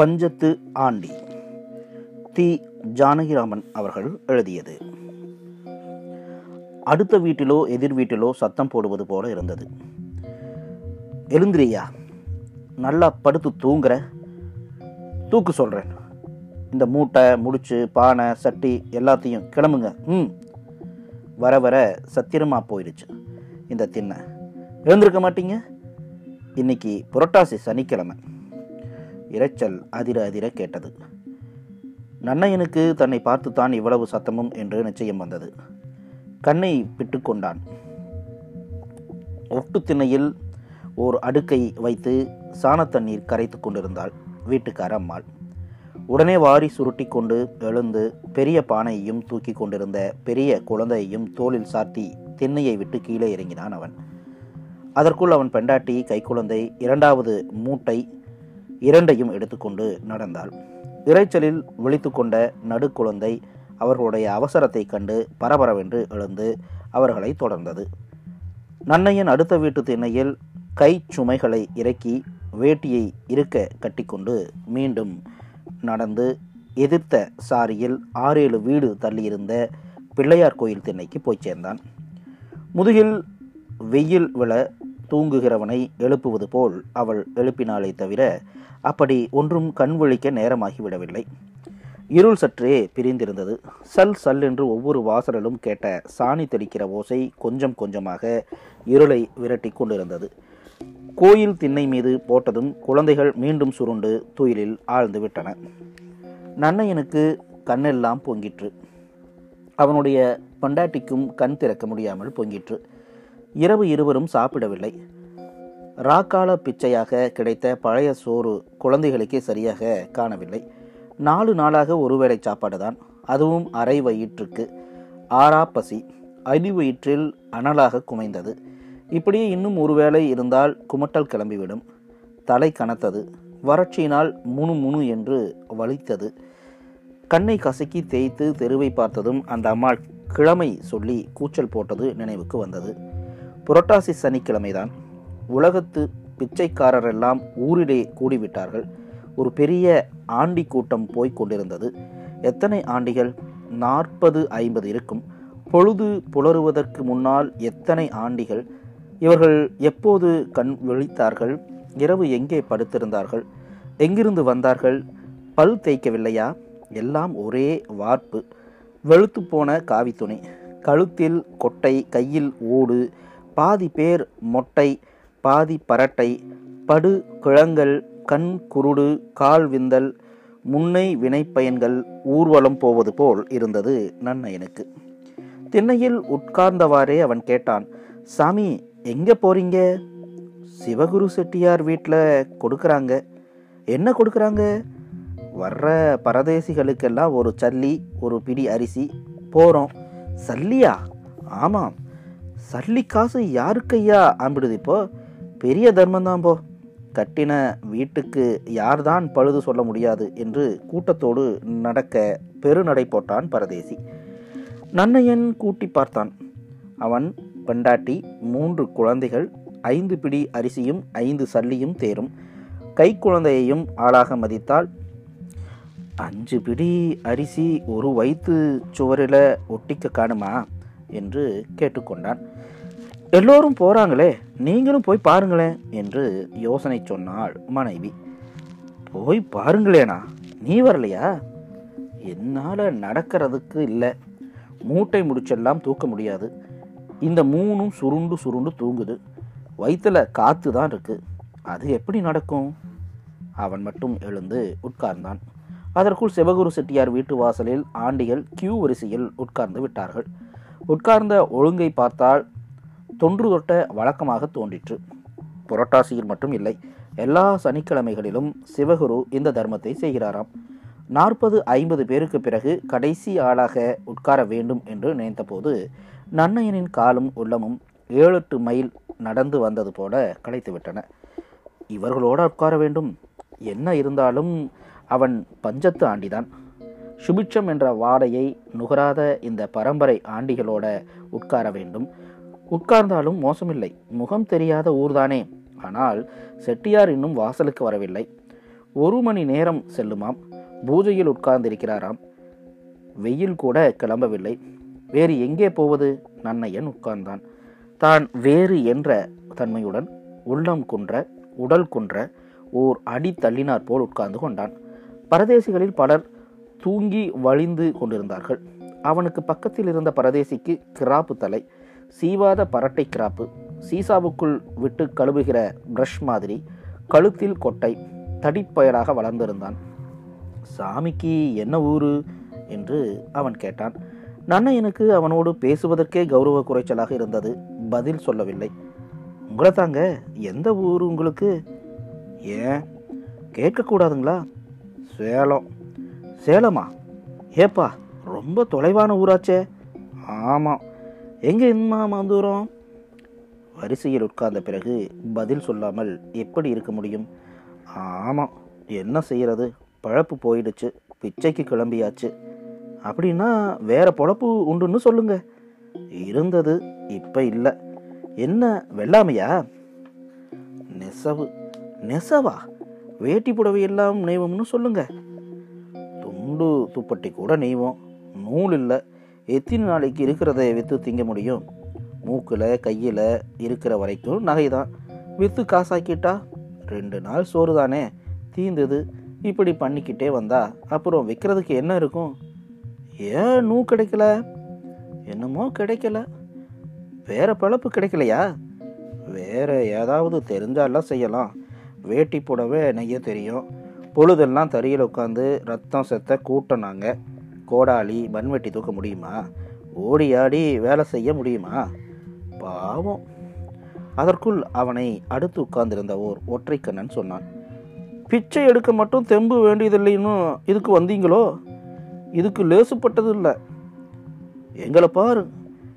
பஞ்சத்து aunty. தி. ஜானகிராமன் அவர்கள் எழுதியது. அடுத்த வீட்டிலோ எதிர் வீட்டிலோ சத்தம் போடுவது போல இருந்தது. எழுந்திரியா நல்லா படுத்து தூங்குற. தூக்கு சொல்கிறேன் இந்த மூட்டை முடிச்சு பானை சட்டி எல்லாத்தையும் கிளம்புங்க. ம். வர வர சத்திரமாக போயிடுச்சு. இந்த திண்ணை எழுந்திருக்க மாட்டீங்க? இன்னைக்கு புரட்டாசி சனிக்கிழமை. இரைச்சல் அதிர அதிர கேட்டது. நன்னையனுக்கு தன்னை பார்த்துத்தான் இவ்வளவு சத்தமும் என்று நிச்சயம் வந்தது. கண்ணை பிட்டுக்கொண்டான் ஒட்டு திண்ணையில் ஓர் அடுக்கை வைத்து சாணத்தண்ணீர் கரைத்து கொண்டிருந்தாள் வீட்டுக்கார அம்மாள். உடனே வாரி சுருட்டி கொண்டு எழுந்து பெரிய பானையையும் தூக்கி கொண்டிருந்த பெரிய குழந்தையையும் தோளில் சாத்தி திண்ணையை விட்டு கீழே இறங்கினான் அவன். அதற்குள் அவன் பெண்டாட்டி கைக்குழந்தை இரண்டாவது மூட்டை இரண்டையும் எடுத்துக்கொண்டு நடந்தாள். இரைச்சலில் விழித்து கொண்ட நடுக்குழந்தை அவர்களுடைய அவசரத்தை கண்டு பரபரவென்று எழுந்து அவர்களை தொடர்ந்தது. நன்னையன் அடுத்த வீட்டு திண்ணையில் கை சுமைகளை இறக்கி வேட்டியை இருக்க கட்டிக்கொண்டு மீண்டும் நடந்து எதிர்த்த சாரியில் ஆறேழு வீடு தள்ளியிருந்த பிள்ளையார் கோயில் திண்ணைக்கு போய் சேர்ந்தான். முதுகில் வெயில் விழ தூங்குகிறவனை எழுப்புவது போல் அவள் எழுப்பினாளே தவிர அப்படி ஒன்றும் கண் விழிக்க நேரமாகிவிடவில்லை. இருள் சற்றே பிரிந்திருந்தது. சல் சல் என்று ஒவ்வொரு வாசலிலும் கேட்ட சாணி தெளிக்கிற ஓசை கொஞ்சம் கொஞ்சமாக இருளை விரட்டி கொண்டிருந்தது. கோயில் திண்ணை மீது போட்டதும் குழந்தைகள் மீண்டும் சுருண்டு துயிலில் ஆழ்ந்து விட்டன. நன்னையனுக்கு கண்ணெல்லாம் பொங்கிற்று. அவனுடைய பண்டாட்டிக்கும் கண் திறக்க முடியாமல் பொங்கிற்று. இரவு இருவரும் சாப்பிடவில்லை. ராக்கால பிச்சையாக கிடைத்த பழைய சோறு குழந்தைகளுக்கே சரியாக காணவில்லை. நாலு நாளாக ஒருவேளை சாப்பாடு தான் அதுவும் அரை வயிற்றுக்கு. ஆறா பசி. அடி வயிற்றில் அனலாக குமைந்தது. இப்படியே இன்னும் ஒருவேளை இருந்தால் குமட்டல் கிளம்பிவிடும். தலை கனத்தது. வறட்சியினால் முணு முணு என்று வலித்தது. கண்ணை கசக்கி தேய்த்து தெருவை பார்த்ததும் அந்த அம்மாள் கிழமை சொல்லி கூச்சல் போட்டது நினைவுக்கு வந்தது. புரட்டாசி சனிக்கிழமைதான் உலகத்து பிச்சைக்காரரெல்லாம் ஊரிலே கூடிவிட்டார்கள். ஒரு பெரிய ஆண்டி கூட்டம் போய்க் கொண்டிருந்தது. எத்தனை ஆண்டிகள்? நாற்பது ஐம்பது இருக்கும். பொழுது புலருவதற்கு முன்னால் எத்தனை ஆண்டிகள்? இவர்கள் எப்போது கண் விழித்தார்கள்? இரவு எங்கே படுத்திருந்தார்கள்? எங்கிருந்து வந்தார்கள்? பல் தேய்க்கவில்லையா? எல்லாம் ஒரே வார்ப்பு. வெளுத்து போன காவித்துணி. கழுத்தில் கொட்டை கையில் ஓடு பாதி பேர் மொட்டை பாதி பரட்டை படு கிழங்கள் கண் குருடு கால் விந்தல் முன்னை வினைப்பயன்கள் ஊர்வலம் போவது போல் இருந்தது நன்னயனுக்கு. திண்ணையில் உட்கார்ந்தவாறே அவன் கேட்டான் சாமி எங்க போறீங்க? சிவகுரு செட்டியார் வீட்டில் கொடுக்குறாங்க. என்ன கொடுக்குறாங்க? வர்ற பரதேசிகளுக்கெல்லாம் ஒரு சல்லி ஒரு பிடி அரிசி போகிறோம் சல்லியா? ஆமாம். சல்லி காசு யாருக்கையா ஆம்பிடுது இப்போ. பெரிய தர்மந்தான் போ. கட்டின வீட்டுக்கு யார்தான் பழுது சொல்ல முடியாது என்று கூட்டத்தோடு நடக்க பெருநடை போட்டான் பரதேசி. நன்னையன் கூட்டி பார்த்தான். அவன் பெண்டாட்டி மூன்று குழந்தைகள் ஐந்து பிடி அரிசியும் ஐந்து சல்லியும் தேரும். கை குழந்தையையும் ஆளாக மதித்தால் அஞ்சு பிடி அரிசி ஒரு வயிற்று சுவரில் ஒட்டிக்க காணுமா? என்று கேட்டுக்கொண்டான். எல்லோரும் போறாங்களே நீங்களும் போய் பாருங்களேன் என்று யோசனை சொன்னாள் மனைவி. போய் பாருங்களேனா நீ வரலையா? என்னால் நடக்கிறதுக்கு இல்லை. மூட்டை முடிச்செல்லாம் தூக்க முடியாது. இந்த மூணும் சுருண்டு சுருண்டு தூங்குது. வயிற்றில் காற்று தான் இருக்கு. அது எப்படி நடக்கும்? அவன் மட்டும் எழுந்து உட்கார்ந்தான். அதற்குள் சிவகுரு செட்டியார் வீட்டு வாசலில் ஆண்டிகள் கியூ வரிசையில் உட்கார்ந்து விட்டார்கள். உட்கார்ந்த ஒழுங்கை பார்த்தால் தொன்று தொட்ட வழக்கமாக தோன்றிற்று. புரட்டாசியில் மட்டும் இல்லை எல்லா சனிக்கிழமைகளிலும் சிவகுரு இந்த தர்மத்தை செய்கிறாராம். நாற்பது ஐம்பது பேருக்கு பிறகு கடைசி ஆளாக உட்கார வேண்டும் என்று நினைத்தபோது நன்னையனின் காலும் உள்ளமும் ஏழு எட்டு மைல் நடந்து வந்தது போல களைத்துவிட்டன. இவர்களோடு உட்கார வேண்டும். என்ன இருந்தாலும் அவன் பஞ்சத்து ஆண்டிதான். சுபிட்சம் என்ற வாடையை நுகராத இந்த பரம்பரை ஆண்டிகளோட உட்கார வேண்டும். உட்கார்ந்தாலும் மோசமில்லை. முகம் தெரியாத ஊர்தானே. ஆனால் செட்டியார் இன்னும் வாசலுக்கு வரவில்லை. ஒரு மணி நேரம் செல்லுமாம். பூஜையில் உட்கார்ந்திருக்கிறாராம். வெயில் கூட கிளம்பவில்லை. வேறு எங்கே போவது? நன்னையன் உட்கார்ந்தான். தான் வேறு என்ற தன்மையுடன் உள்ளம் குன்ற உடல் குன்ற ஓர் அடி தள்ளினார் போல் உட்கார்ந்து கொண்டான். பரதேசிகளில் பலர் தூங்கி வழிந்து கொண்டிருந்தார்கள். அவனுக்கு பக்கத்தில் இருந்த பரதேசிக்கு கிராப்பு தலை சீவாத பரட்டை கிராப்பு சீசாவுக்குள் விட்டு கழுவுகிற பிரஷ் மாதிரி கழுத்தில் கொட்டை தடிப்பயலாக வளர்ந்திருந்தான். சாமிக்கு என்ன ஊரு? என்று அவன் கேட்டான். நன்னையனுக்கு அவனோடு பேசுவதற்கே கௌரவ குறைச்சலாக இருந்தது. பதில் சொல்லவில்லை. உங்களை தாங்க எந்த ஊர் உங்களுக்கு? ஏன்? கேட்கக்கூடாதுங்களா? சேலம். சேலமா? ஏப்பா ரொம்ப தொலைவான ஊராச்சே. ஆமாம் எங்கே இன்னும் தூரம் வரிசையில் உட்கார்ந்த பிறகு பதில் சொல்லாமல் எப்படி இருக்க முடியும்? ஆமாம் என்ன செய்கிறது பழப்பு போயிடுச்சு. பிச்சைக்கு கிளம்பியாச்சு. அப்படின்னா வேற பொழப்பு உண்டுன்னு சொல்லுங்க. இருந்தது இப்போ இல்லை. என்ன வெள்ளாமையா? நெசவு. நெசவா? வேட்டி புடவை எல்லாம் நெய்வோம்னு சொல்லுங்கள் முண்டு துப்பட்டி கூட நெய்வோம். நூல் இல்லை. எத்தனை நாளைக்கு இருக்கிறத விற்று திங்க முடியும். மூக்கில் கையில் இருக்கிற வரைக்கும் நகை தான் விற்று காசாக்கிட்டா ரெண்டு நாள் சோறு தானே தீந்தது. இப்படி பண்ணிக்கிட்டே வந்தா அப்புறம் விற்கிறதுக்கு என்ன இருக்கும்? ஏன் நூ கிடைக்கல? என்னமோ கிடைக்கல. வேற பழப்பு கிடைக்கலையா? வேற ஏதாவது தெரிஞ்சாலாம் செய்யலாம். வேட்டி போடவே நெய்ய தெரியும். பொழுதெல்லாம் தறியில் உட்காந்து ரத்தம் செத்த கூட்டினாங்க. கோடாலி மண்வெட்டி தூக்க முடியுமா? ஓடி ஆடி வேலை செய்ய முடியுமா? பாவம். அதற்குள் அவனை அடுத்து உட்கார்ந்திருந்த ஓர் ஒற்றைக்கண்ணன் சொன்னான் பிச்சை எடுக்க மட்டும் தெம்பு வேண்டியதில்லைன்னு இதுக்கு வந்தீங்களோ? இதுக்கு லேசுப்பட்டது இல்லை எங்களை பாரு.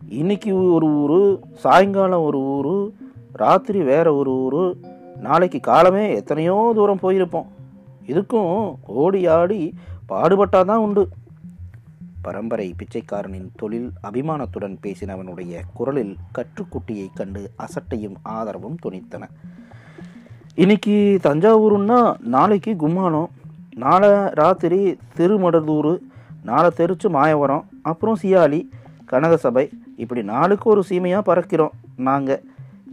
இன்னைக்கு ஒரு ஊர் சாயங்காலம் ஒரு ஊர் ராத்திரி வேற ஒரு ஊர். நாளைக்கு காலமே எத்தனையோ தூரம் போயிருப்போம். இதுக்கும் ஓடி ஆடி பாடுபட்டாதான் உண்டு. பரம்பரை பிச்சைக்காரனின் தொழில் அபிமானத்துடன் பேசினவனுடைய குரலில் கற்றுக்குட்டியை கண்டு அசட்டையும் ஆதரவும் துணித்தன இன்னைக்கு தஞ்சாவூருன்னா நாளைக்கு கும்மானம் நாளை ராத்திரி திருமடதூர் நாளை தெரிச்சு மாயவரம் அப்புறம் சியாலி கனகசபை இப்படி நாளுக்கு ஒரு சீமையாக பறக்கிறோம் நாங்கள்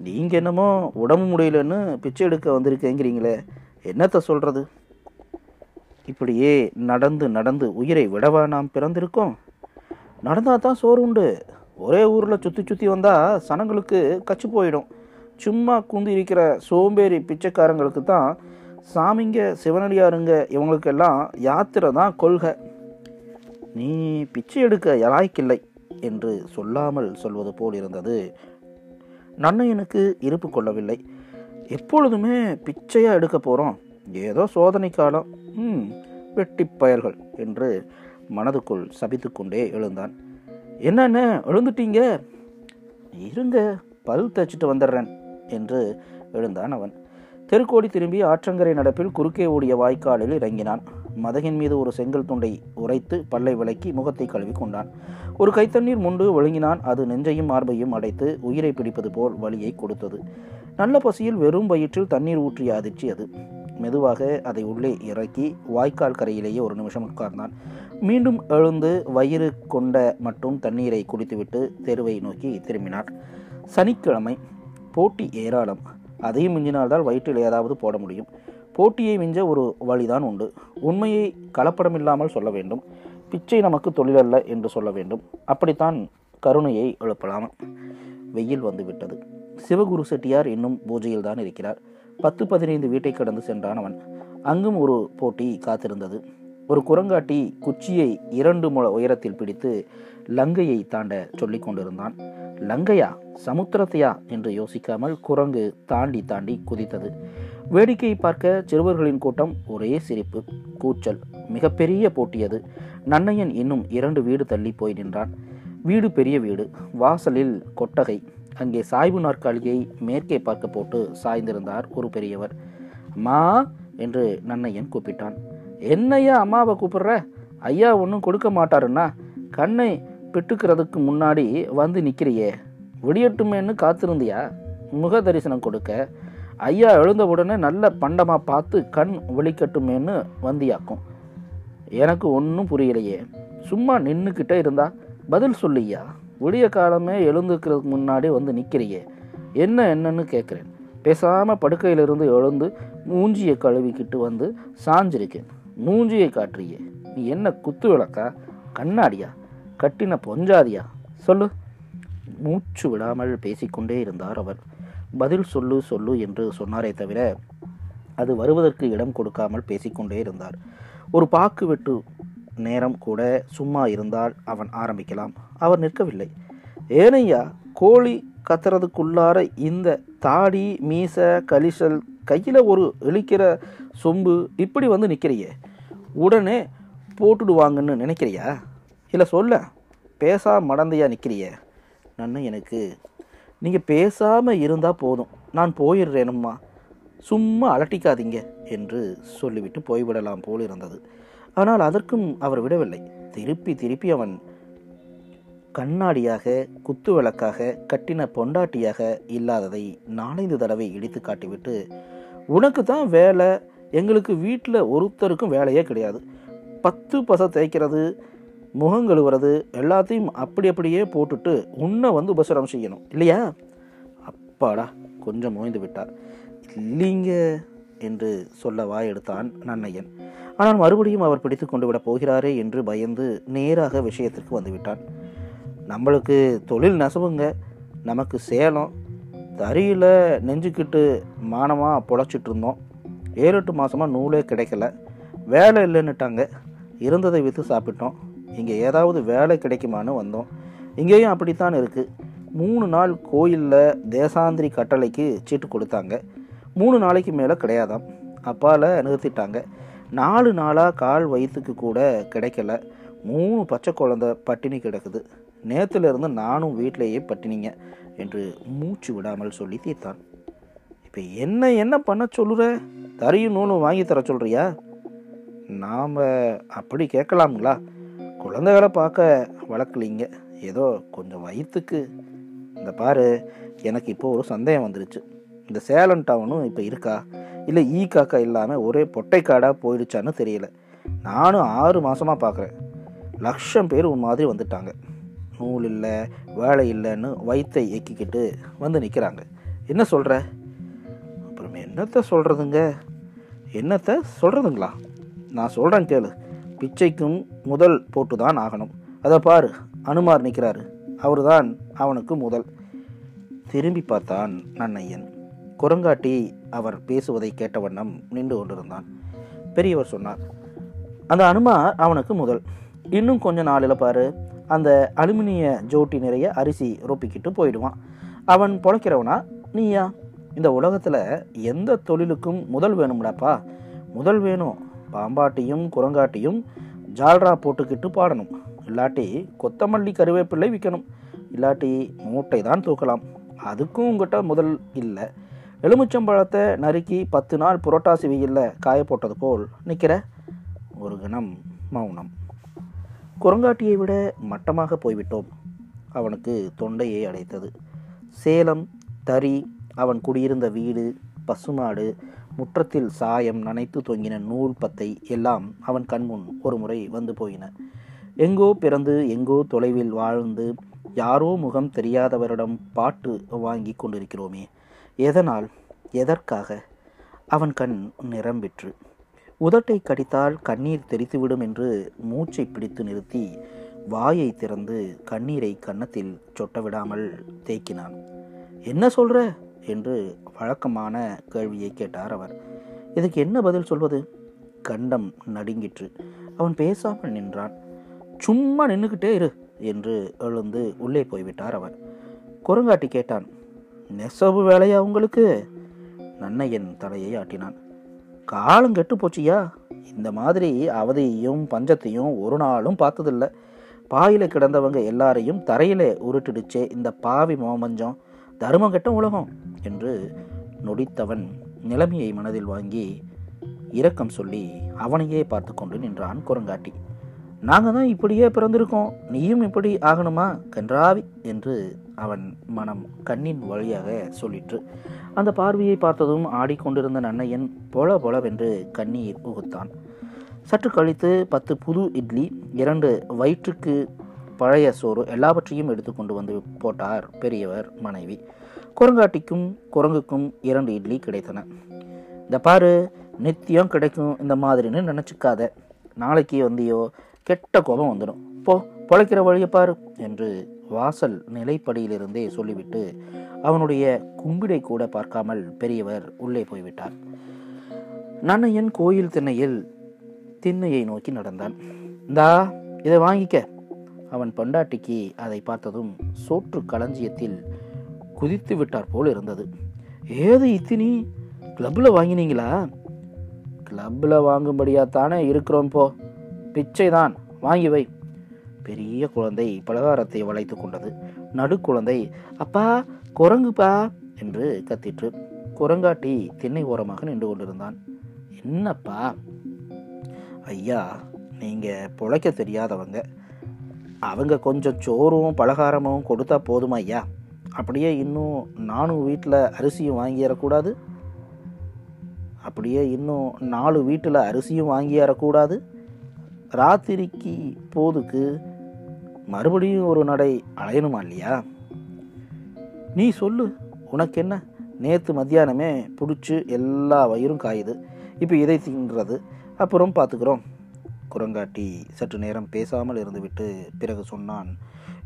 நீங்கள் என்னமோ உடம்பு முடியலன்னு பிச்சை எடுக்க வந்திருக்கேங்கிறீங்களே என்னத்தை சொல்கிறது இப்படியே நடந்து நடந்து உயிரை விடவா நாம் பிறந்திருக்கோம்? நடந்தால் தான் சோறு உண்டு. ஒரே ஊரில் சுற்றி சுற்றி வந்தால் சனங்களுக்கு கச்சு போயிடும். சும்மா குந்தி இருக்கிற சோம்பேறி பிச்சைக்காரங்களுக்கு தான் சாமிங்க சிவனடியாருங்க இவங்களுக்கெல்லாம் யாத்திரை தான் கொள்கை. நீ பிச்சை எடுக்க யலாய்க்கில்லை என்று சொல்லாமல் சொல்வது போல் இருந்தது. நன்னையனுக்கு இருப்பு கொள்ளவில்லை. எப்பொழுதுமே பிச்சையாக எடுக்க போகிறோம் ஏதோ சோதனை காலம் ம் என்று மனதுக்குள் சபித்துக்கொண்டே எழுந்தான். என்னென்ன எழுந்துட்டீங்க? இருங்க பல் தைச்சிட்டு வந்துடுறேன் என்று எழுந்தான் அவன். தெருக்கோடி திரும்பி ஆற்றங்கரை நடப்பில் குறுக்கே ஓடிய வாய்க்காலில் இறங்கினான். மதகின் மீது ஒரு செங்கல் துண்டை உரைத்து பல்லை விளக்கி முகத்தை கழுவி கொண்டான். ஒரு கைத்தண்ணீர் முண்டு ஒழுங்கினான். அது நெஞ்சையும் மார்பையும் அடைத்து உயிரை பிடிப்பது போல் வலியை கொடுத்தது. நல்ல பசியில் வெறும் வயிற்றில் தண்ணீர் ஊற்றிய அதிர்ச்சி அது. மெதுவாக அதை உள்ளே இறக்கி வாய்க்கால் கரையிலேயே ஒரு நிமிஷம் உட்கார்ந்தான். மீண்டும் எழுந்து வயிறு கொண்ட மட்டும் தண்ணீரை குடித்துவிட்டு தெருவை நோக்கி திரும்பினார் சனிக்கிழமை போட்டி ஏராளம். அதையும் மிஞ்சினால்தான் வயிற்றில் ஏதாவது போட முடியும். போட்டியை மிஞ்ச ஒரு வழிதான் உண்டு. உண்மையை கலப்படமில்லாமல் சொல்ல வேண்டும். பிச்சை நமக்கு தொழிலல்ல என்று சொல்ல வேண்டும். அப்படித்தான் கருணையை எழுப்பலாம். வெயில் வந்துவிட்டது. சிவகுரு செட்டியார் இன்னும் பூஜையில் தான் இருக்கிறார். பத்து பதினைந்து வீட்டை கடந்து சென்றான் அவன். அங்கும் ஒரு போட்டி காத்திருந்தது. ஒரு குரங்காட்டி குச்சியை இரண்டு முழ உயரத்தில் பிடித்து லங்கையை தாண்ட சொல்லிக் கொண்டிருந்தான். லங்கையா? சமுத்திரத்தையா? என்று யோசிக்காமல் குரங்கு தாண்டி தாண்டி குதித்தது. வேடிக்கையை பார்க்க சிறுவர்களின் கூட்டம் ஒரே சிரிப்பு கூச்சல். மிகப்பெரிய போட்டியது நன்னையன் இன்னும் இரண்டு வீடு தள்ளி போய் நின்றான். வீடு பெரிய வீடு. வாசலில் கொட்டகை. அங்கே சாய்வு நாற்காலியை மேற்கே பார்க்க போட்டு சாய்ந்திருந்தார் ஒரு பெரியவர். அம்மா என்று நன்னையன் கூப்பிட்டான். என்னையா அம்மாவை கூப்பிடுற? ஐயா ஒன்றும் கொடுக்க மாட்டாருன்னா கண்ணை பிட்டுக்கிறதுக்கு முன்னாடி வந்து நிற்கிறியே விடியட்டுமேன்னு காத்திருந்தியா? முக தரிசனம் கொடுக்க. ஐயா எழுந்த உடனே நல்ல பண்டமாக பார்த்து கண் விழிக்கட்டுமேன்னு வந்தியாக்கும். எனக்கு ஒன்றும் புரியலையே. சும்மா நின்றுக்கிட்டே இருந்தா பதில் சொல்லியா? விடிய காலமே எழுந்துக்கிறதுக்கு முன்னாடி வந்து நிற்கிறியே என்ன என்னன்னு கேட்குறேன். பேசாமல் படுக்கையிலிருந்து எழுந்து மூஞ்சியை கழுவிக்கிட்டு வந்து சாஞ்சிருக்கேன். மூஞ்சியை காட்டுறியே. நீ என்ன குத்து விளக்கா? கண்ணாடியா? கட்டின பொஞ்சாதியா? சொல்லு. மூச்சு விடாமல் பேசிக்கொண்டே இருந்தார் அவர். பதில் சொல்லு சொல்லு என்று சொன்னாரே தவிர அது வருவதற்கு இடம் கொடுக்காமல் பேசிக்கொண்டே இருந்தார். ஒரு பாக்கு வெட்டு நேரம் கூட சும்மா இருந்தால் அவன் ஆரம்பிக்கலாம். அவர் நிற்கவில்லை. ஏனையா கோழி கத்துறதுக்குள்ளார இந்த தாடி மீச கலிசல் கையில் ஒரு இழிக்கிற சொம்பு இப்படி வந்து நிற்கிறியே உடனே போட்டுடுவாங்கன்னு நினைக்கிறியா? இல்லை சொல்ல பேசா மடந்தையா நிற்கிறியே நன்னு எனக்கு. நீங்கள் பேசாமல் இருந்தால் போதும். நான் போயிடுறேனும்மா. சும்மா அலட்டிக்காதீங்க என்று சொல்லிவிட்டு போய்விடலாம் போல் இருந்தது ஆனால் அதற்கும் அவர் விடவில்லை. திருப்பி திருப்பி அவன் கண்ணாடியாக குத்து விளக்காக கட்டின பொண்டாட்டியாக இல்லாததை நாலஞ்சு தடவை இடித்து காட்டிவிட்டு உனக்கு தான் வேலை. எங்களுக்கு வீட்டில் ஒருத்தருக்கும் வேலையே கிடையாது. பத்து பச தேய்க்கிறது முகம் கழுவுறது எல்லாத்தையும் அப்படி அப்படியே போட்டுட்டு உன்னை வந்து உபசரம் செய்யணும். இல்லையா? அப்பாடா கொஞ்சம் ஓய்ந்து விட்டார். இல்லைங்க என்று சொல்ல வாய் எடுத்தான் நன்னையன் ஆனால் மறுபடியும் அவர் பிடித்து கொண்டு விட போகிறாரே என்று பயந்து நேராக விஷயத்திற்கு வந்துவிட்டான் நம்மளுக்கு தொழில் நெசவுங்க. நமக்கு சேலம் தறியில் நெஞ்சுக்கிட்டு மானமாக பொழைச்சிட்டு இருந்தோம் ஏழு எட்டு மாதமாக நூலே கிடைக்கல. வேலை இல்லைன்னுட்டாங்க. இருந்ததை விற்று சாப்பிட்டோம். இங்கே ஏதாவது வேலை கிடைக்குமான்னு வந்தோம். இங்கேயும் அப்படித்தான் இருக்குது மூணு நாள் கோயிலில் தேசாந்திரி கட்டளைக்கு சீட்டு கொடுத்தாங்க. மூணு நாளைக்கு மேலே கிடையாதாம். அப்பால் நிறுத்திட்டாங்க. நாலு நாளாக கால் வயிற்றுக்கு கூட கிடைக்கல. மூணு பச்சை குழந்த பட்டினி கிடக்குது. நேற்றுலேருந்து நானும் வீட்டிலேயே பட்டினிங்க என்று மூச்சு விடாமல் சொல்லி தீர்த்தான். இப்போ என்ன என்ன பண்ண சொல்லுற? தறியும் நூலும் வாங்கி தர சொல்கிறியா நாம் அப்படி கேட்கலாம்ங்களா? குழந்தைகளை பார்க்க வளர்க்கலிங்க. ஏதோ கொஞ்சம் வயிற்றுக்கு இந்த பாரு எனக்கு இப்போ ஒரு சந்தேகம் வந்துருச்சு. இந்த சேலம் டவுனும் இப்போ இருக்கா? இல்லை ஈ காக்கா இல்லாமல் ஒரே பொட்டைக்காடாக போயிடுச்சான்னு தெரியல. நானும் ஆறு மாதமாக பார்க்குறேன். லட்சம் பேர் உன் மாதிரி வந்துட்டாங்க. நூல் இல்லை வேலை இல்லைன்னு வயிற்றை எக்கிக்கிட்டு வந்து நிற்கிறாங்க என்ன சொல்கிற அப்புறம் என்னத்தை சொல்கிறதுங்க என்னத்தை சொல்கிறதுங்களா நான் சொல்கிறேன் கேளு. பிச்சைக்கும் முதல் போட்டு தான் ஆகணும். அதை பாரு அனுமார் நிற்கிறாரு அவர் தான் அவனுக்கு முதல். திரும்பி பார்த்தான் நன்னையன் குரங்காட்டி அவர் பேசுவதை கேட்ட வண்ணம் நின்று கொண்டிருந்தான். பெரியவர் சொன்னார் அந்த அனுமார் அவனுக்கு முதல். இன்னும் கொஞ்ச நாளில் பாரு. அந்த அலுமினிய ஜோட்டி நிறைய அரிசி ரொப்பிக்கிட்டு போயிடுவான். அவன் பிழைக்கிறவனா நீயா இந்த உலகத்தில் எந்த தொழிலுக்கும் முதல் வேணும்டாப்பா. முதல் வேணும் பாம்பாட்டியும் குரங்காட்டியும் ஜால்ரா போட்டுக்கிட்டு பாடணும். இல்லாட்டி கொத்தமல்லி கருவேப்பிள்ளை விற்கணும் இல்லாட்டி மூட்டை தான் தூக்கலாம். அதுக்கும் உங்கள்கிட்ட முதல் இல்லை. எலுமிச்சம்பழத்தை நறுக்கி பத்து நாள் புரட்டாசி வெயிலில் காய போட்டது போல் நிற்கிற ஒரு கணம் மௌனம். குரங்காட்டியை விட மட்டமாக போய்விட்டோம். அவனுக்கு தொண்டையை அடைத்தது. சேலம் தறி அவன் குடியிருந்த வீடு பசுமாடு முற்றத்தில் சாயம் நனைத்து தொங்கின நூல் பத்தை எல்லாம் அவன் கண்முன் ஒரு முறை வந்து போயின. எங்கோ பிறந்து எங்கோ தொலைவில் வாழ்ந்து யாரோ முகம் தெரியாதவரிடம் பாட்டு வாங்கி கொண்டிருக்கிறோமே. எதனால்? எதற்காக? அவன் கண் நிரம்பிற்று. உதட்டை கடித்தால் கண்ணீர் தெரித்துவிடும் என்று மூச்சை பிடித்து நிறுத்தி வாயை திறந்து கண்ணீரை கன்னத்தில் சொட்ட விடாமல் தேக்கினான் என்ன சொல்ற? என்று வழக்கமான கேள்வியை கேட்டார் அவர். இதுக்கு என்ன பதில் சொல்வது? கண்டம் நடுங்கிற்று. அவன் பேசாமல் நின்றான். சும்மா நின்றுக்கிட்டே இரு என்று எழுந்து உள்ளே போய்விட்டார் அவர். குரங்காட்டி கேட்டான் நெசவு வேலையா உங்களுக்கு? நன்னையன் தலையை ஆட்டினான். காலம் கெட்டு போச்சியா இந்த மாதிரி அவதியையும் பஞ்சத்தையும் ஒரு நாளும் பார்த்ததில்ல. பாயில கிடந்தவங்க எல்லாரையும் தரையில உருட்டிடுச்சே இந்த பாவி மோமஞ்சம். தருமம் கெட்ட உலகம் என்று நொடித்தவன் நிலைமையை மனதில் வாங்கி இரக்கம் சொல்லி அவனையே பார்த்து கொண்டு நின்றான் குரங்காட்டி. நாங்கள் தான் இப்படியே பிறந்திருக்கோம். நீயும் இப்படி ஆகணுமா கன்றாவி என்று அவன் மனம் கண்ணின் வழியாக சொல்லிற்று. அந்த பார்வையை பார்த்ததும் ஆடிக்கொண்டிருந்த நன்னையன் பொல பொலவென்று கண்ணீர் உகுத்தான். சற்று கழித்து பத்து புது இட்லி இரண்டு வயிற்றுக்கு பழைய சோறு எல்லாவற்றையும் எடுத்து கொண்டு வந்து போட்டார் பெரியவர் மனைவி. குரங்காட்டிக்கும் குரங்குக்கும் இரண்டு இட்லி கிடைத்தன. இந்த பாரு நித்தியம் கிடைக்கும் இந்த மாதிரின்னு நினச்சிக்காத. நாளைக்கு வந்தியோ கெட்ட கோபம் வந்துடும். போ பொழைக்கிற வழியை பாரு என்று வாசல் நிலைப்படியிலிருந்தே சொல்லிவிட்டு அவனுடைய கும்பிடை கூட பார்க்காமல் பெரியவர் உள்ளே போய்விட்டார். நன்னையன் கோயில் திண்ணையில் திண்ணையை நோக்கி நடந்தான். இந்தா இதை வாங்கிக்க. அவன் பொண்டாட்டிக்கு அதை பார்த்ததும் சோற்று களஞ்சியத்தில் குதித்து விட்டார் போல் இருந்தது. ஏது இத்தினி? கிளப்பில் வாங்கினீங்களா? கிளப்பில் வாங்கும்படியாக தானே இருக்கிறோம் போ. பிச்சை தான் வாங்கி வை. பெரிய குழந்தை பலகாரத்தை வளைத்து கொண்டது. நடு குழந்தை அப்பா குரங்குப்பா என்று கத்திற்று. குரங்காட்டி திண்ணை ஓரமாக நின்று கொண்டிருந்தான். என்னப்பா? ஐயா நீங்கள் பிழைக்க தெரியாதவங்க. அவங்க கொஞ்சம் சோறும் பலகாரமும் கொடுத்தா போதுமா ஐயா? அப்படியே இன்னும் நானும் வீட்டில் அரிசியும் வாங்கிடக்கூடாது அப்படியே இன்னும் நாலு வீட்டில் அரிசியும் வாங்கிடக்கூடாது ராத்திரிக்கு போதுக்கு மறுபடியும் ஒரு நடை அலையணுமா இல்லையா? நீ சொல்லு உனக்கு என்ன நேற்று மத்தியானமே பிடிச்சி எல்லா வயிறும் காயுது. இப்போ இதை தின்றது. அப்புறம் பார்த்துக்குறோம் குரங்காட்டி சற்று நேரம் பேசாமல் இருந்துவிட்டு பிறகு சொன்னான்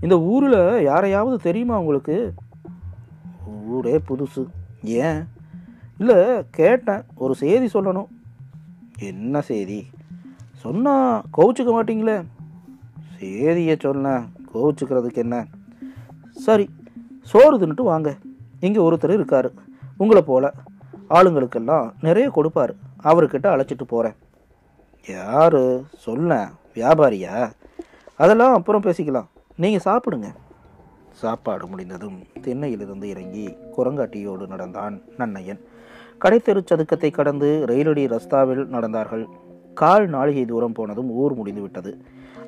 இந்த ஊரில் யாரையாவது தெரியுமா உங்களுக்கு? ஊரே புதுசு. ஏன்? இல்லை கேட்டேன். ஒரு செய்தி சொல்லணும். என்ன செய்தி? சொன்னால் கோவிச்சுக்க மாட்டிங்களே. தேதியை சொன்னேன் கோவிச்சுக்கிறதுக்கு என்ன? சரி சோறு தின்னுட்டு வாங்க. இங்கே ஒருத்தர் இருக்கார். உங்களை போல ஆளுங்களுக்கெல்லாம் நிறைய கொடுப்பார். அவர்கிட்ட அழைச்சிட்டு போகிறேன் யார்? சொல்ல வியாபாரியா? அதெல்லாம் அப்புறம் பேசிக்கலாம். நீங்கள் சாப்பிடுங்க. சாப்பாடு முடிந்ததும் திண்ணையிலிருந்து இறங்கி குரங்காட்டியோடு நடந்தான் நன்னையன். கடைத்தெரு சதுக்கத்தை கடந்து ரயிலடி ரஸ்தாவில் நடந்தார்கள். கால் நாளிகை தூரம் போனதும் ஊர் முடிந்துவிட்டது.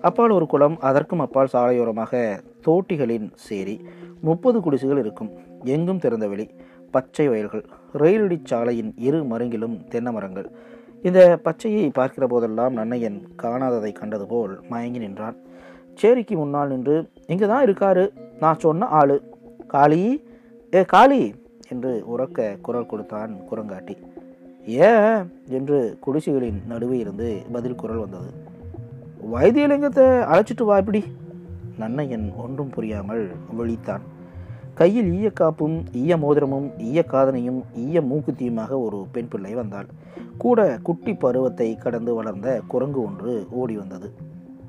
அப்பால் ஒரு குளம் அதற்கும் அப்பால் சாலையோரமாக தோட்டிகளின் சேரி. முப்பது குடிசுகள் இருக்கும். எங்கும் திறந்த வெளி. பச்சை வயல்கள். ரயிலடி சாலையின் இரு மருங்கிலும் தென்னை மரங்கள். இந்த பச்சையை பார்க்கிற போதெல்லாம் நன்னையன் காணாததை கண்டது போல் மயங்கி நின்றான். சேரிக்கு முன்னால் நின்று இங்கே தான் இருக்காரு. நான் சொன்ன ஆளு. காளி? ஏ காளி? என்று உறக்க குரல் கொடுத்தான் குரங்காட்டி. ஏன்? என்று குடிசைகளின் நடுவே இருந்து பதில் குரல் வந்தது. வைத்தியலிங்கத்தை அழைச்சிட்டு வா இப்படி. நன்னையன் ஒன்றும் புரியாமல் விழித்தான். கையில் ஈயக்காப்பும் ஈய மோதிரமும் ஈய காதனையும் ஈய மூக்குத்தியுமாக ஒரு பெண் பிள்ளை வந்தாள். கூட குட்டி பருவத்தை கடந்து வளர்ந்த குரங்கு ஒன்று ஓடி வந்தது.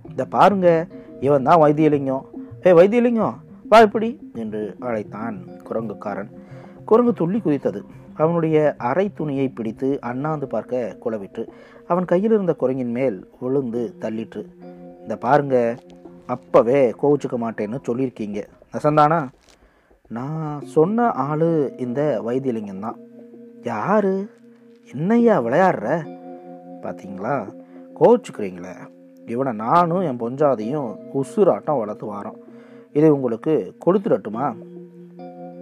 இந்த பாருங்க இவன் தான் வைத்தியலிங்கம். ஏ வைத்தியலிங்கம் வா இப்படி என்று அழைத்தான் குரங்குக்காரன். குரங்கு துள்ளி குதித்தது. அவனுடைய அரை துணியை பிடித்து அண்ணாந்து பார்க்க குலவிற்று. அவன் கையில் இருந்த குரங்கின் மேல் விழுந்து தள்ளிற்று. இந்த பாருங்க அப்பவே கோவிச்சுக்க மாட்டேன்னு சொல்லியிருக்கீங்க. நசந்தானா? நான் சொன்ன ஆள் இந்த வைத்தியலிங்கம் தான். யாரு? என்னையா விளையாடுற? பார்த்தீங்களா கோவிச்சுக்கிறீங்களே. இவனை நானும் என் பொஞ்சாதையும் உசுராட்டம் வளர்த்து வாரோம். இதை உங்களுக்கு கொடுத்துடட்டுமா?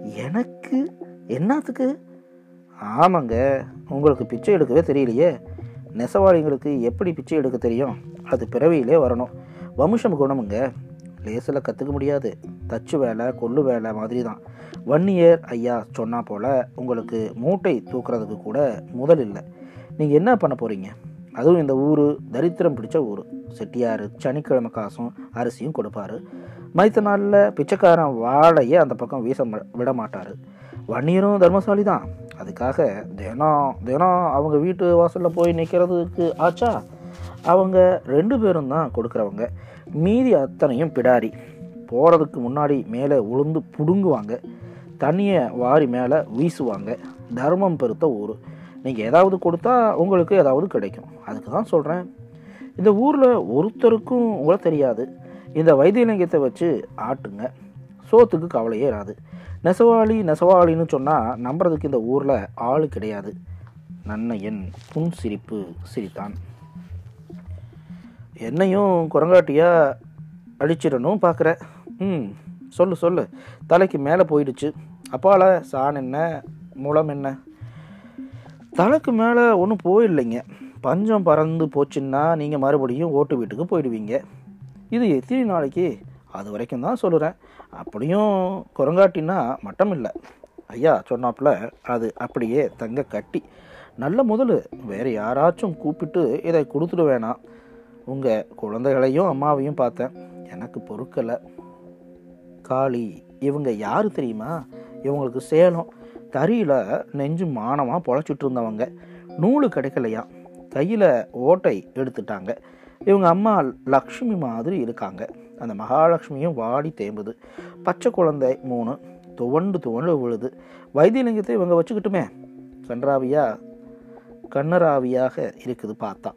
எனக்கு? என்னத்துக்கு? ஆமாங்க. உங்களுக்கு பிச்சை எடுக்கவே தெரியலையே. நெசவாளிங்களுக்கு எப்படி பிச்சை எடுக்க தெரியும்? அது பிறவியிலே வரணும். வம்சம் குணமுங்க. லேசில் கற்றுக்க முடியாது. தச்சு வேலை கொள்ளு வேலை மாதிரி தான் வன்னியர் ஐயா சொன்னால் போல் உங்களுக்கு மூட்டை தூக்குறதுக்கு கூட முதல் இல்லை. நீங்கள் என்ன பண்ண போகிறீங்க அதுவும் இந்த ஊர் தரித்திரம் பிடிச்ச ஊர். செட்டியார் சனிக்கிழமை காசும் அரிசியும் கொடுப்பாரு. மைத்த நாளில் பிச்சைக்காரன் வாழையே அந்த பக்கம் வீச விட மாட்டார் வன்னியரும் தர்மசாலி தான் அதுக்காக தினம் தினம் அவங்க வீட்டு வாசலில் போய் நிற்கிறதுக்கு ஆச்சா? அவங்க ரெண்டு பேரும் தான் கொடுக்குறவங்க. மீதி அத்தனையும் பிடாரி. போகிறதுக்கு முன்னாடி மேலே உளுந்து புடுங்குவாங்க. தண்ணியை வாரி மேலே வீசுவாங்க. தர்மம் பெருத்த ஊர். நீங்கள் ஏதாவது கொடுத்தா உங்களுக்கு ஏதாவது கிடைக்கும். அதுக்கு தான் சொல்கிறேன் இந்த ஊரில் ஒருத்தருக்கும் உங்களை தெரியாது. இந்த வைத்தியலிங்கத்தை வச்சு ஆட்டுங்க. சோத்துக்கு கவலையே இராது. நெசவாளி நெசவாளின்னு சொன்னால் நம்புறதுக்கு இந்த ஊரில் ஆள் கிடையாது. நன்னையன் புன் சிரிப்பு சிரித்தான். என்னையும் குரங்காட்டியாக அழிச்சிடணும் பார்க்குற ம் சொல்லு சொல்லு. தலைக்கு மேலே போயிடுச்சு. அப்பால சான் என்ன முளம் என்ன? தலைக்கு மேலே ஒன்றும் போயில்லைங்க. பஞ்சம் பறந்து போச்சுன்னா நீங்கள் மறுபடியும் ஓட்டு வீட்டுக்கு போயிடுவீங்க. இது எத்தனை நாளைக்கு? அது வரைக்கும் தான் சொல்லுறேன். அப்படியும் குரங்காட்டின்னா மட்டம் இல்லை. ஐயா சொன்னாப்புல அது அப்படியே தங்க கட்டி. நல்ல முதல் வேறு யாராச்சும் கூப்பிட்டு இதை கொடுத்துட வேணாம் உங்கள் குழந்தைகளையும் அம்மாவையும் பார்த்தேன். எனக்கு பொறுக்கலை. காளி இவங்க யார் தெரியுமா? இவங்களுக்கு சேலம். தறியில் நெஞ்சு மானமாக பொழைச்சிட்டு இருந்தவங்க. நூல் கிடைக்கலையா? கையில் ஓட்டை எடுத்துட்டாங்க. இவங்க அம்மா லக்ஷ்மி மாதிரி இருக்காங்க. அந்த மகாலட்சுமியும் வாடி தேம்புது. பச்சை குழந்தை மூணு துவண்டு துவண்டு விழுது. வைத்தியலிங்கத்தை இவங்க வச்சுக்கிட்டுமே. கன்றாவியா கண்ணராவியாக இருக்குது பார்த்தா.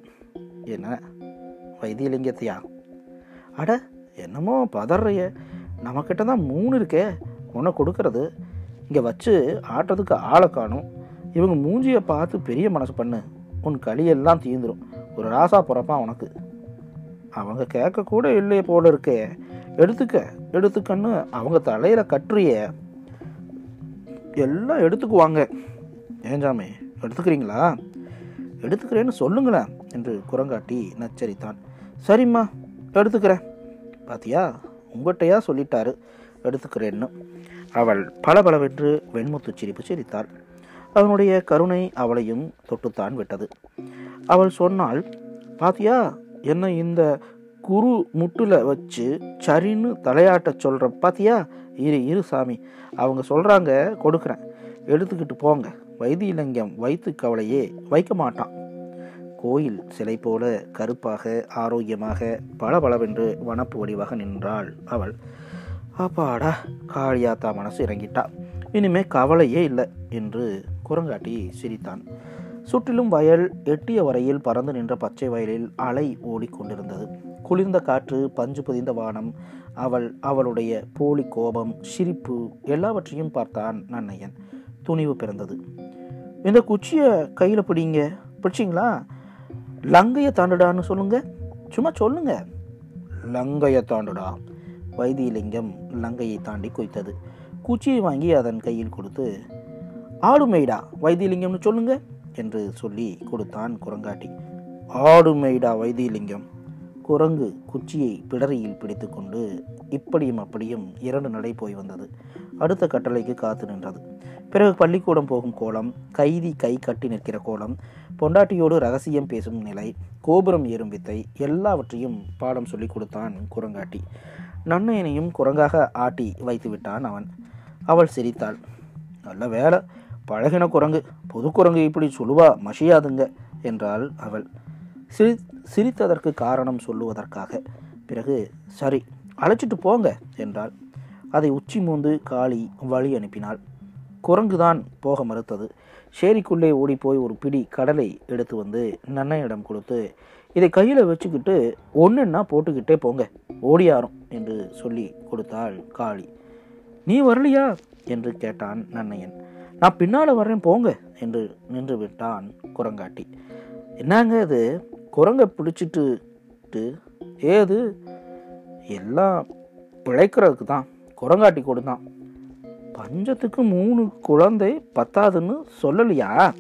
என்ன? வைத்தியலிங்கத்தையா? அட என்னமோ பதறைய நம்மக்கிட்ட தான் மூணு இருக்கே. ஒன்றை கொடுக்கறது. இங்கே வச்சு ஆட்டுறதுக்கு ஆளை காணும். இவங்க மூஞ்சியை பார்த்து பெரிய மனசு பண்ணு. உன் களியெல்லாம் தீந்துடும் ஒரு ராசா பிறப்பான் உனக்கு. அவங்க கேட்க கூட இல்லையே போல இருக்கே. எடுத்துக்க எடுத்துக்கன்னு அவங்க தலையில கட்டுறிய. எல்லாம் எடுத்துக்குவாங்க. ஏஞ்சாமே எடுத்துக்கிறீங்களா? எடுத்துக்கிறேன்னு சொல்லுங்களேன் என்று குரங்காட்டி நச்சரித்தான். சரிம்மா எடுத்துக்கிறேன். பாத்தியா உங்கள்கிட்டயா சொல்லிட்டாரு எடுத்துக்கிறேன்னு. அவள் பளபளவென்று வெண்முத்து சிரிப்பு சிரித்தாள். அவனுடைய கருணை அவளையும் தொட்டுத்தான் விட்டது. அவள் சொன்னால் பாத்தியா என்ன இந்த குரு முட்டில் வச்சு சரின்னு தலையாட்ட சொல்கிற பாத்தியா? இரு இரு சாமி. அவங்க சொல்கிறாங்க கொடுக்குறேன். எடுத்துக்கிட்டு போங்க. வைத்தியலிங்கம் வைத்து கவலையே வைக்க மாட்டான். கோயில் சிலை போல கருப்பாக ஆரோக்கியமாக பளபளவென்று வனப்பு வடிவாக நின்றாள் அவள். அப்பாடா காளியாத்தா மனசு இறங்கிட்டா. இனிமே கவலையே இல்லை என்று குரங்காட்டி சிரித்தான். சுற்றிலும் வயல் எட்டிய வரையில் பறந்து நின்ற பச்சை வயலில் அலை ஓடிக்கொண்டிருந்தது. குளிர்ந்த காற்று பஞ்சு புதிந்த வானம் அவள் அவளுடைய போலி கோபம் சிரிப்பு எல்லாவற்றையும் பார்த்தான் நன்னையன். துணிவு பிறந்தது. இந்த குச்சியை கையில் பிடிங்க. பிடிச்சிங்களா? லங்கையை தாண்டுடான்னு சொல்லுங்க. சும்மா சொல்லுங்க. லங்கையை தாண்டுடா. வைத்தியலிங்கம் லங்கையை தாண்டி குய்த்தது குச்சியை வாங்கி அதன் கையில் கொடுத்து ஆடுமைடா வைத்தியலிங்கம்னு சொல்லுங்கள் என்று சொல்லி கொடுத்தான் குரங்காட்டி. ஆடுமைடா வைத்தியலிங்கம். குரங்கு குச்சியை பிடரியில் பிடித்துக்கொண்டு இப்படியும் அப்படியும் இரண்டு நடை போய் வந்தது. அடுத்த கட்டளைக்கு காத்து நின்றது. பிறகு பள்ளிக்கூடம் போகும் கோலம் கைதி கை கட்டி நிற்கிற கோலம் பொண்டாட்டியோடு ரகசியம் பேசும் நிலை கோபுரம் ஏறும் வித்தை எல்லாவற்றையும் பாடம் சொல்லி கொடுத்தான் குரங்காட்டி. நன்னையனையும் குரங்காக ஆட்டி வைத்து விட்டான் அவன். அவள் சிரித்தாள். நல்ல வேலை. பழகின குரங்கு புது குரங்கு இப்படி சொல்லுவா மஷியாதுங்க என்றாள் அவள். சிரி சிரித்ததற்கு காரணம் சொல்லுவதற்காக. பிறகு சரி அழைச்சிட்டு போங்க என்றாள். அதை உச்சி மூந்து காளி வழி அனுப்பினாள். குரங்குதான் போக மறுத்தது. சேரிக்குள்ளே ஓடிப்போய் ஒரு பிடி கடலை எடுத்து வந்து நன்னையிடம் கொடுத்து இதை கையில் வச்சுக்கிட்டு ஒன்றுன்னா போட்டுக்கிட்டே போங்க ஓடியாரும் என்று சொல்லி கொடுத்தாள் காளி. நீ வரலையா? என்று கேட்டான் நன்னையன். நான் பின்னால் வர்றேன் போங்க என்று நின்று விட்டான் குரங்காட்டி. என்னங்க அது குரங்கை பிடிச்சிட்டு ஏது? எல்லாம் பிழைக்கிறதுக்கு தான் குரங்காட்டி கொடுத்தான். பஞ்சத்துக்கு மூணு குழந்தை பத்தாதுன்னு சொல்லலையா?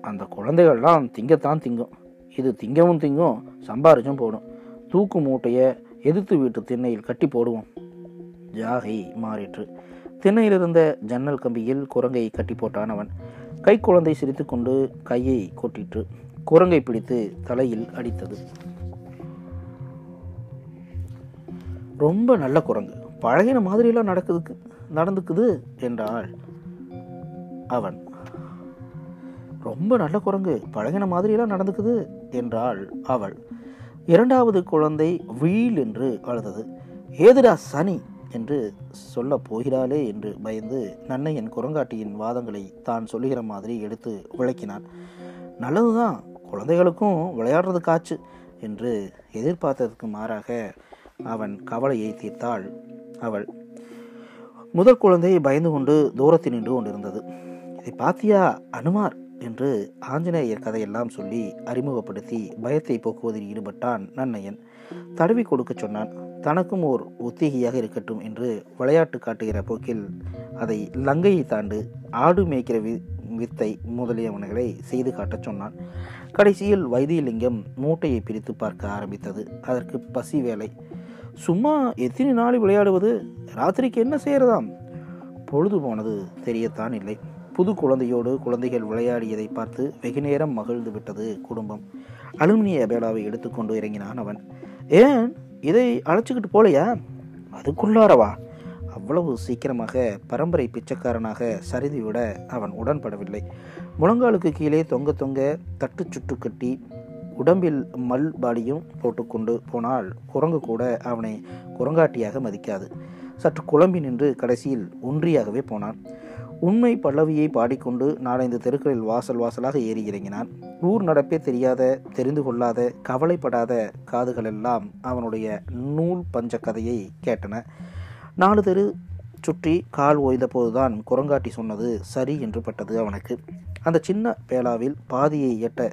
அந்த குழந்தைகள்லாம் திங்கத்தான் திங்கும். இது திங்கவும் திங்கும் சம்பாரிச்சும் போடும். தூக்கு மூட்டையை எதிர்த்து வீட்டு திண்ணையில் கட்டி போடுவோம். ஜாகை மாறிற்று. திண்ணையிலிருந்த ஜன்னல் கம்பியில் குரங்கை கட்டி போட்டான் அவன். கை குழந்தை சிரித்துக்கொண்டு கையை கொட்டிற்று. குரங்கை பிடித்து தலையில் அடித்தது. ரொம்ப நல்ல குரங்கு. பழகின மாதிரியெல்லாம் நடக்குதுக்கு நடந்துக்குது என்றாள் அவன். ரொம்ப நல்ல குரங்கு. பழகின மாதிரியெல்லாம் நடந்துக்குது என்றாள் அவள். இரண்டாவது குழந்தை வீல் என்று அழுதது. ஏதுடா சனி? என்று சொல்ல போகிறாளே என்று பயந்து நன்னையன் குரங்காட்டியின் வாதங்களை தான் சொல்லுகிற மாதிரி எடுத்து விளக்கினான். நல்லதுதான் குழந்தைகளுக்கும் விளையாடுறதுக்காச்சு என்று எதிர்பார்த்ததற்கு மாறாக அவன் கவலையை தீர்த்தாள். அவள் முதல் குழந்தை பயந்து கொண்டு தூரத்தில் நின்று கொண்டிருந்தது. இதை பாத்தியா அனுமார்? என்று ஆஞ்சநேயர் கதையெல்லாம் சொல்லி அறிமுகப்படுத்தி பயத்தை போக்குவதில் ஈடுபட்டான் நன்னையன். தடவி கொடுக்க சொன்னான். தனக்கும் ஓர் ஒத்திகையாக இருக்கட்டும் என்று விளையாட்டு காட்டுகிற போக்கில் அதை லங்கையை தாண்டு ஆடு மேய்க்கிற வி வித்தை முதலியவனைகளை செய்து காட்டச் சொன்னான். கடைசியில் வைத்தியலிங்கம் மூட்டையை பிரித்து பார்க்க ஆரம்பித்தது. அதற்கு பசி வேலை. சும்மா எத்தனை நாள் விளையாடுவது? ராத்திரிக்கு என்ன செய்யறதாம்? பொழுது போனது தெரியத்தான் இல்லை. புது குழந்தையோடு குழந்தைகள் விளையாடியதை பார்த்து வெகுநேரம் மகிழ்ந்து விட்டது குடும்பம். அலுமினிய பேடாவை எடுத்துக்கொண்டு இறங்கினான் அவன். ஏன்? இதை அழைச்சிக்கிட்டு போலையா? அதுக்குள்ளாரவா? அவ்வளவு சீக்கிரமாக பரம்பரை பிச்சைக்காரனாக சரிதி விட அவன் உடன்படவில்லை. முழங்காலுக்கு கீழே தொங்க தொங்க தட்டு சுட்டு கட்டி உடம்பில் மல் பாடியும் போட்டுக்கொண்டு போனால் குரங்கு கூட அவனை குரங்காட்டியாக மதிக்காது. சற்று குழம்பி நின்று கடைசியில் ஒன்றியாகவே போனான். உண்மை பல்லவியை பாடிக்கொண்டு நாலைந்து தெருக்களில் வாசல் வாசலாக ஏறி இறங்கினான். ஊர் நடப்பே தெரியாத தெரிந்து கொள்ளாத கவலைப்படாத காதுகளெல்லாம் அவனுடைய நூல் பஞ்ச கதையை கேட்டன. நாலு தெரு சுற்றி கால் ஓய்ந்தபோதுதான் குரங்காட்டி சொன்னது சரி என்று பட்டது அவனுக்கு. அந்த சின்ன பேலாவில் பாதியை எட்ட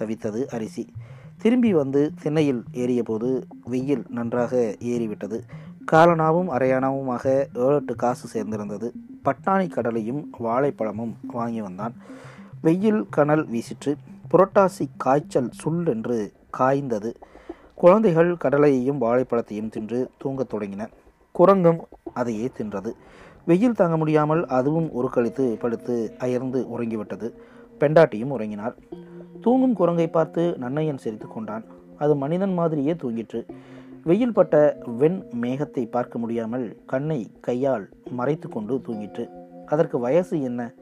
தவித்தது அரிசி. திரும்பி வந்து திண்ணையில் ஏறியபோது வெயில் நன்றாக ஏறிவிட்டது. காலனாவும் அரையானாவுமாக ஏழு எட்டு காசு சேர்ந்திருந்தது. பட்டாணி கடலையும் வாழைப்பழமும் வாங்கி வந்தான். வெயில் கனல் வீசிற்று. புரட்டாசி காய்ச்சல் சுல் என்று காய்ந்தது. குழந்தைகள் கடலையையும் வாழைப்பழத்தையும் தின்று தூங்கத் தொடங்கின. குரங்கும் அதையே தின்றது. வெயில் தாங்க முடியாமல் அதுவும் உருக்களித்து படுத்து அயர்ந்து உறங்கிவிட்டது. பெண்டாட்டியும் உறங்கினார் தூங்கும் குரங்கை பார்த்து நன்னையன் சிரித்து கொண்டான். அது மனிதன் மாதிரியே தூங்கிற்று. வெயில் பட்ட வெண் மேகத்தை பார்க்க முடியாமல் கண்ணை கையால் மறைத்து கொண்டு தூங்கிற்று. அதற்கு வயசு என்ன?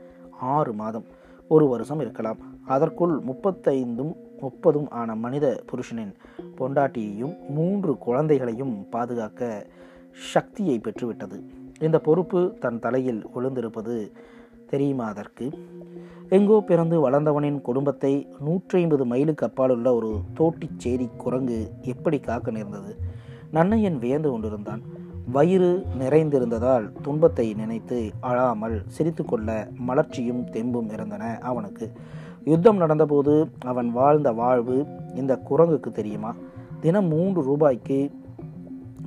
ஆறு மாதம். ஒரு வருஷம் இருக்கலாம். அதற்குள் முப்பத்தைந்தும் முப்பதும் ஆன மனித புருஷனின் பொண்டாட்டியையும் மூன்று குழந்தைகளையும் பாதுகாக்க சக்தியை பெற்றுவிட்டது. இந்த பொறுப்பு தன் தலையில் விழுந்திருப்பது தெரியுமா அதற்கு? எங்கோ பிறந்து வளர்ந்தவனின் குடும்பத்தை நூற்றி ஐம்பது மைலுக்கு அப்பாலுள்ள ஒரு தோட்டிச்சேரி குரங்கு எப்படி காக்க நேர்ந்தது? நன்னையன் வியந்து கொண்டிருந்தான். வயிறு நிறைந்திருந்ததால் துன்பத்தை நினைத்து அழாமல் சிரித்துக்கொள்ள மலர்ச்சியும் தெம்பும் இருந்தன அவனுக்கு. யுத்தம் நடந்தபோது அவன் வாழ்ந்த வாழ்வு இந்த குரங்குக்கு தெரியுமா? தினம் மூன்று ரூபாய்க்கு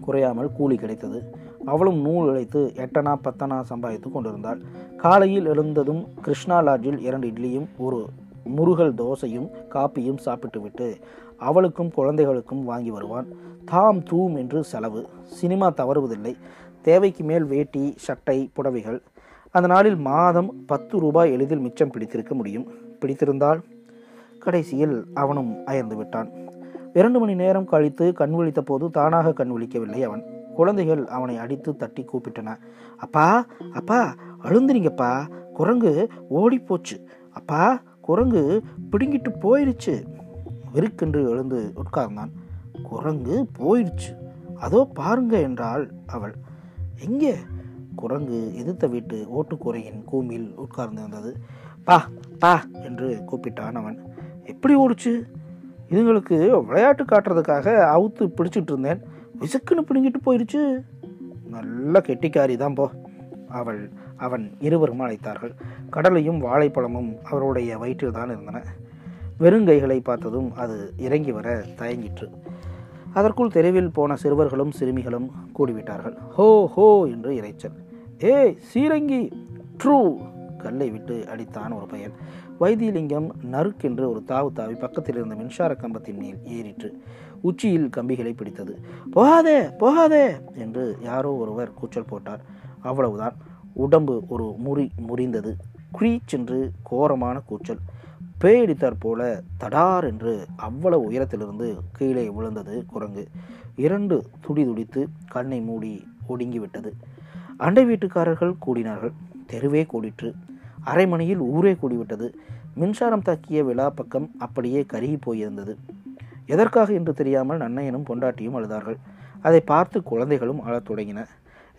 குறையாமல் கூலி கிடைத்தது. அவளும் நூல் இழைத்து எட்டனா பத்தனா சம்பாதித்து கொண்டிருந்தாள். காலையில் எழுந்ததும் கிருஷ்ணா லாட்ஜில் இரண்டு இட்லியும் ஒரு முருகல் தோசையும் காப்பியும் சாப்பிட்டுவிட்டு அவளுக்கும் குழந்தைகளுக்கும் வாங்கி வருவான். தாம் தூம் என்று செலவு. சினிமா தவறுவதில்லை. தேவைக்கு மேல் வேட்டி சட்டை புடவைகள். அந்த நாளில் மாதம் பத்து ரூபாய் எளிதில் மிச்சம் பிடித்திருக்க முடியும். பிடித்திருந்தால் கடைசியில் அவனும் அயர்ந்து விட்டான். இரண்டு மணி நேரம் கழித்து கண் விழித்த போது தானாக கண் விழிக்கவில்லை அவன். குழந்தைகள் அவனை அடித்து தட்டி கூப்பிட்டன. அப்பா அப்பா அழுந்துறீங்கப்பா. குரங்கு ஓடிப்போச்சு. அப்பா குரங்கு பிடுங்கிட்டு போயிடுச்சு வெறுக்கென்று எழுந்து உட்கார்ந்தான். குரங்கு போயிடுச்சு அதோ பாருங்க என்றாள் அவள். எங்கே? குரங்கு எதிர்த்த வீட்டு ஓட்டுக்குறையின் கூம்பில் உட்கார்ந்திருந்தது. பா பா என்று கூப்பிட்டான் அவன். எப்படி ஓடுச்சு? இதுங்களுக்கு விளையாட்டு காட்டுறதுக்காக அவுத்து பிடிச்சிட்டு இருந்தேன். விசுக்குன்னு பிடுங்கிட்டு போயிடுச்சு நல்ல கெட்டிக்காரி தான் போ அவள் அவன் இருவரும் அழைத்தார்கள். கடலையும் வாழைப்பழமும் அவருடைய வயிற்றில் தான் இருந்தன. வெறுங்கைகளை பார்த்ததும் அது இறங்கி வர தயங்கிற்று. அதற்குள் தெருவில் போன சிறுவர்களும் சிறுமிகளும் கூடிவிட்டார்கள். ஹோ ஹோ என்று இறைச்சல். ஏய் சீரங்கி! ட்ரூ! கல்லை விட்டு அடித்தான் ஒரு பையன். வைத்தியலிங்கம் நறுக்கென்று ஒரு தாவு தாவி பக்கத்தில் இருந்த மின்சார கம்பத்தின் மேல் ஏறிற்று. உச்சியில் கம்பிகளை பிடித்தது. போகாதே போகாதே! என்று யாரோ ஒருவர் கூச்சல் போட்டார். அவ்வளவுதான். உடம்பு ஒரு முறி முறிந்தது. குரீச் கோரமான கூச்சல். பேயடித்தாற் போல தடார் என்று அவ்வளவு உயரத்திலிருந்து கீழே விழுந்தது குரங்கு. இரண்டு துடி துடித்து கண்ணை மூடி ஒடுங்கிவிட்டது. அண்டை வீட்டுக்காரர்கள் கூடினார்கள். தெருவே கூடிற்று. அரைமணியில் ஊரே கூடிவிட்டது. மின்சாரம் தாக்கிய விழா பக்கம் அப்படியே கருகி போயிருந்தது. எதற்காக என்று தெரியாமல் நன்னையனும் பொண்டாட்டியும் அழுதார்கள். அதை பார்த்து குழந்தைகளும் அழத் தொடங்கின.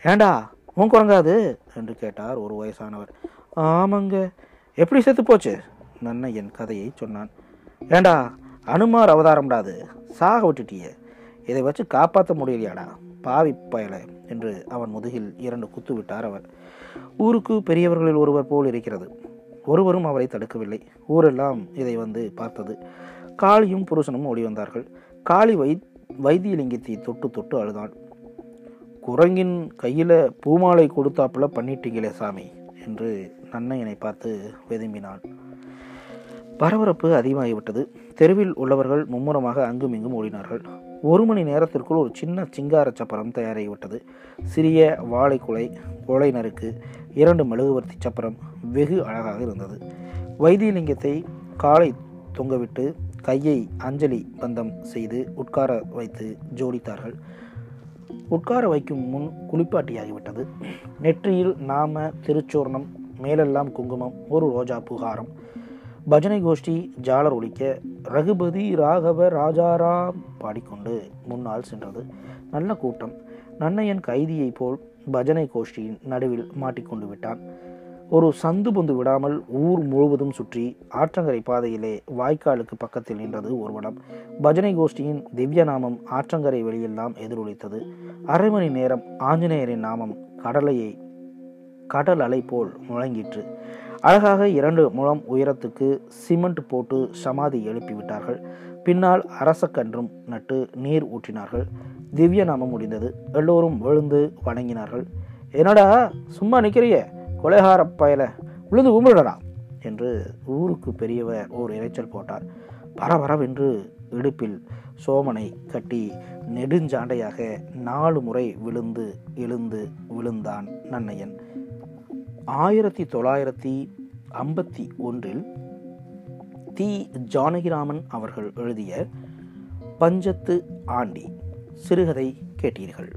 ஏண்டா உன் குரங்காது? என்று கேட்டார் ஒரு வயசானவர். ஆமாங்க. எப்படி செத்து போச்சு? நன்னையன் கதையை சொன்னான். ஏண்டா அனுமார் அவதாரம்டாது. சாக விட்டுட்டியே. இதை வச்சு காப்பாற்ற முடியலையாடா? பாவி பயல என்று அவன் முதுகில் இரண்டு குத்து விட்டார் அவர். ஊருக்கு பெரியவர்களில் ஒருவர் போல் இருக்கிறது. ஒருவரும் அவரை தடுக்கவில்லை. ஊரெல்லாம் இதை வந்து பார்த்தது. காளியும் புருஷனும் ஓடி வந்தார்கள். காளி வை வைத்தியலிங்கத்தை தொட்டு தொட்டு அழுதான் குரங்கின் கையில் பூமாலை கொடுத்தாப்புல பண்ணிட்டீங்களே சாமி என்று நன்னையனை பார்த்து வெதும்பினான் பரபரப்பு அதிகமாகிவிட்டது. தெருவில் உள்ளவர்கள் மும்முரமாக அங்கும் இங்கும் ஓடினார்கள். ஒரு மணி நேரத்திற்குள் ஒரு சின்ன சிங்கார சப்பரம் தயாராகிவிட்டது. சிறிய வாழைக்குலை கொலை நறுக்கு இரண்டு மெழுகுவர்த்தி சப்பரம் வெகு அழகாக இருந்தது. வைத்தியலிங்கத்தை காலை தொங்கவிட்டு கையை அஞ்சலி பந்தம் செய்து உட்கார வைத்து ஜோடித்தார்கள். உட்கார வைக்கும் முன் குளிப்பாட்டியாகிவிட்டது. நெற்றியில் நாம திருச்சூர்ணம் மேலெல்லாம் குங்குமம் ஒரு ரோஜா புகாரம் பஜனை கோஷ்டி ஜாலர் ஒழிக்க ரகுபதி ராகவ ராஜாராம் பாடிக்கொண்டு முன்னால் சென்றது. நல்ல கூட்டம். நன்னையன் கைதியைப் போல் பஜனை கோஷ்டியின் நடுவில் மாட்டிக்கொண்டு விட்டான். ஒரு சந்து பொந்து விடாமல் ஊர் முழுவதும் சுற்றி ஆற்றங்கரை பாதையிலே வாய்க்காலுக்கு பக்கத்தில் நின்றது ஒருவடம் பஜனை கோஷ்டியின் திவ்ய நாமம் ஆற்றங்கரை வெளியெல்லாம் எதிரொலித்தது. அரை மணி நேரம் ஆஞ்சநேயரின் நாமம் கடலையை கடல் அலை போல் முழங்கிற்று. அழகாக இரண்டு முழம் உயரத்துக்கு சிமெண்ட் போட்டு சமாதி எழுப்பி விட்டார்கள் பின்னால் அரசக்கன்றும் நட்டு நீர் ஊற்றினார்கள். திவ்ய நாமம் முடிந்தது. எல்லோரும் விழுந்து வணங்கினார்கள். என்னடா சும்மா நிற்கிறிய கொலைகார பயல விழுந்து கும்பிடடா என்று ஊருக்கு பெரியவர் ஓர் இரைச்சல் போட்டார். பரபரவென்று இடுப்பில் சோமனை கட்டி நெடுஞ்சாண்டையாக நாலு முறை விழுந்து எழுந்து விழுந்தான் நன்னையன். ஆயிரத்தி தொள்ளாயிரத்தி ஐம்பத்தி ஒன்றில் தி ஜானகிராமன் அவர்கள் எழுதிய பஞ்சத்து ஆண்டி சிறுகதை கேட்டீர்கள்.